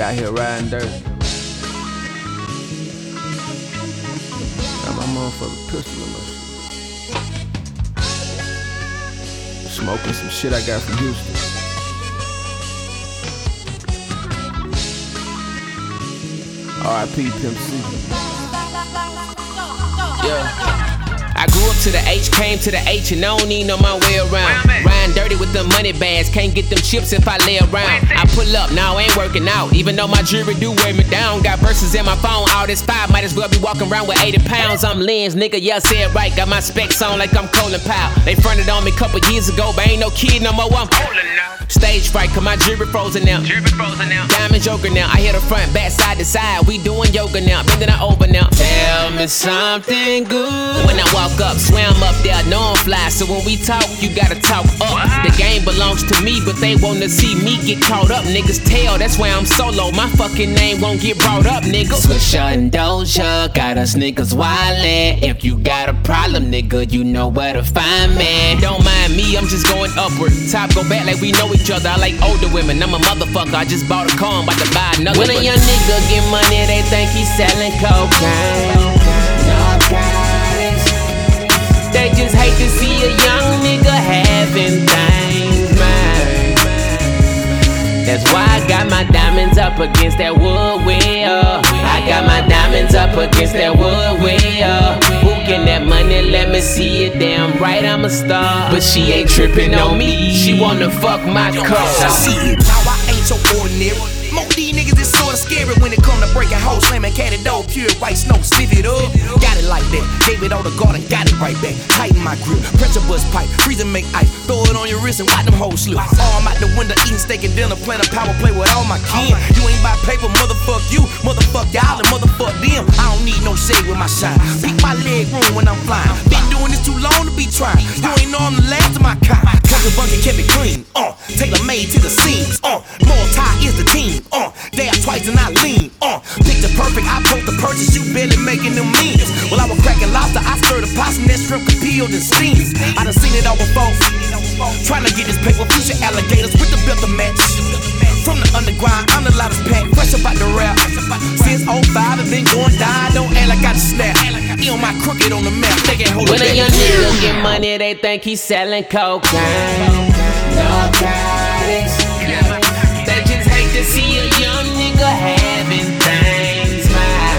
Out here riding dirty. Got my motherfucking pistol in my shit. Smoking some shit I got from Houston. R.I.P. Pimp C. Yeah. I grew up to the H, came to the H, and I don't need no my way around. Riding dirty with the money bags, can't get them chips if I lay around. I pull up, now I ain't working out, even though my jewelry do weigh me down. Got verses in my phone, all this five, might as well be walking around with 80 pounds. I'm Llens, nigga, yeah, said right. Got my specs on like I'm Colin Powell. They fronted on me a couple years ago, but ain't no kid no more. I'm. Stage fright, cause my jewelry frozen now. Jewelry frozen now. Diamond joker now. I hit the front, back, side to side. We doing yoga now, bending it over now. Tell me something good. When I walk up, swam up there, know I'm fly. So when we talk, you gotta talk up. The game belongs to me, but they wanna see me get caught up. Niggas tell, that's why I'm solo. My fucking name won't get brought up, nigga. Swisher and Doja got us niggas wildin'. If you got a problem, nigga, you know where to find me. Don't mind me, I'm just going upward. Top go back like we know each other. I like older women. I'm a motherfucker. I just bought a car, I'm about to buy another. When a young nigga get money, they think he's selling cocaine. They just hate to see a young nigga having things, man. That's why I got my diamonds up against that wood wheel. Uh. I got my diamonds up against that wood wheel. Uh. Who can that money? Let me see it. Damn right, I'm a star. But she ain't tripping on me. She wanna fuck my car. I see it. Now I ain't so ordinary. Most these niggas is sorta scary when it come to breaking hoes, slamming cat door, pure white snow, sniff it up. Got it like that, gave it all the guard and got it right back. Tighten my grip, pressure bust pipe, freezing make ice. Throw it on your wrist and watch them hoes slip. Arm out the window, eating steak and dinner, playing a power play with all my kin. You ain't buy paper, motherfuck you, motherfuck y'all, and motherfuck them. I don't need no shade with my shine. Beat my leg room when I'm flying. Been this too long to be trying. You ain't I'm the last of my kind. Cousin Bunky kept it clean, uh, tailor made to the seams, uh, tie is the team, uh, out twice and I lean, uh, picture perfect, I post the purchase, you barely making them memes. Well, I was cracking lobster, I stirred the possum, that shrimp peeled and steams. I done seen it all before, trying to get this paper, future alligators with the built match. From the underground, I'm the loudest pack, fresh about the rap. Since 05, I've been going down, don't act like I just snap. On my crooked on the map, When a young nigga get money, they think he's selling cocaine. Narcotics. They just hate to see a young nigga having things, man.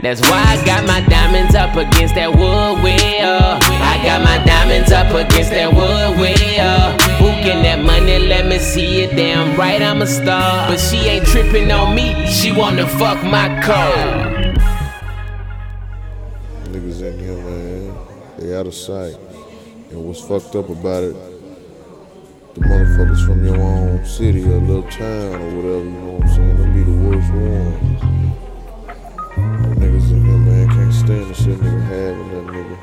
That's why I got my diamonds up against that wood wheel. I got my diamonds up against that wood wheel. Can that money? Let me see it. Damn right, I'm a star. But she ain't tripping on me. She wanna fuck my car. Niggas in here, man. They out of sight. And what's fucked up about it, the motherfuckers from your own city or little town or whatever, you know what I'm saying? Them be the worst ones. Them niggas in here, man, can't stand the shit nigga having that nigga.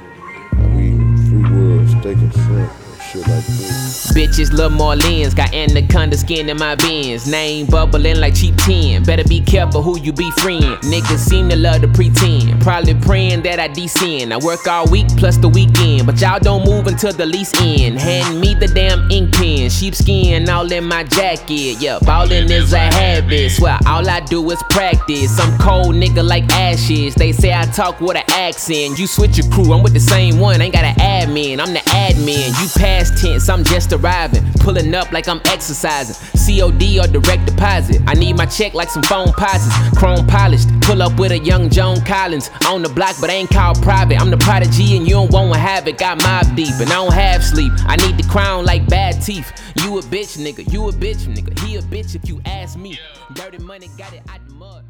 I eating free world steak and shrimp shit like this. Bitches love Marlins, got anaconda skin in my bins. Name bubbling like cheap 10. Better be careful who you be friend. Niggas seem to love to pretend. Probably praying that I descend. I work all week plus the weekend, but y'all don't move until the lease end. Hand me the damn ink pen, sheepskin all in my jacket. Yeah, ballin' is a habit. Swear all I do is practice. I'm cold nigga like ashes. They say I talk with an accent. You switch your crew, I'm with the same one. Ain't got an admin, I'm the admin. You past tense, I'm just arriving. Pulling up like I'm exercising. COD or direct deposit. I need my check like some phone posits. Chrome polished. Pull up with a young Joan Collins. On the block, but ain't called private. I'm the prodigy and you don't wanna have it. Got mob deep and I don't have sleep. I need the crown like bad teeth. You a bitch, nigga. You a bitch, nigga. He a bitch if you ask me. Dirty money got it out the mud.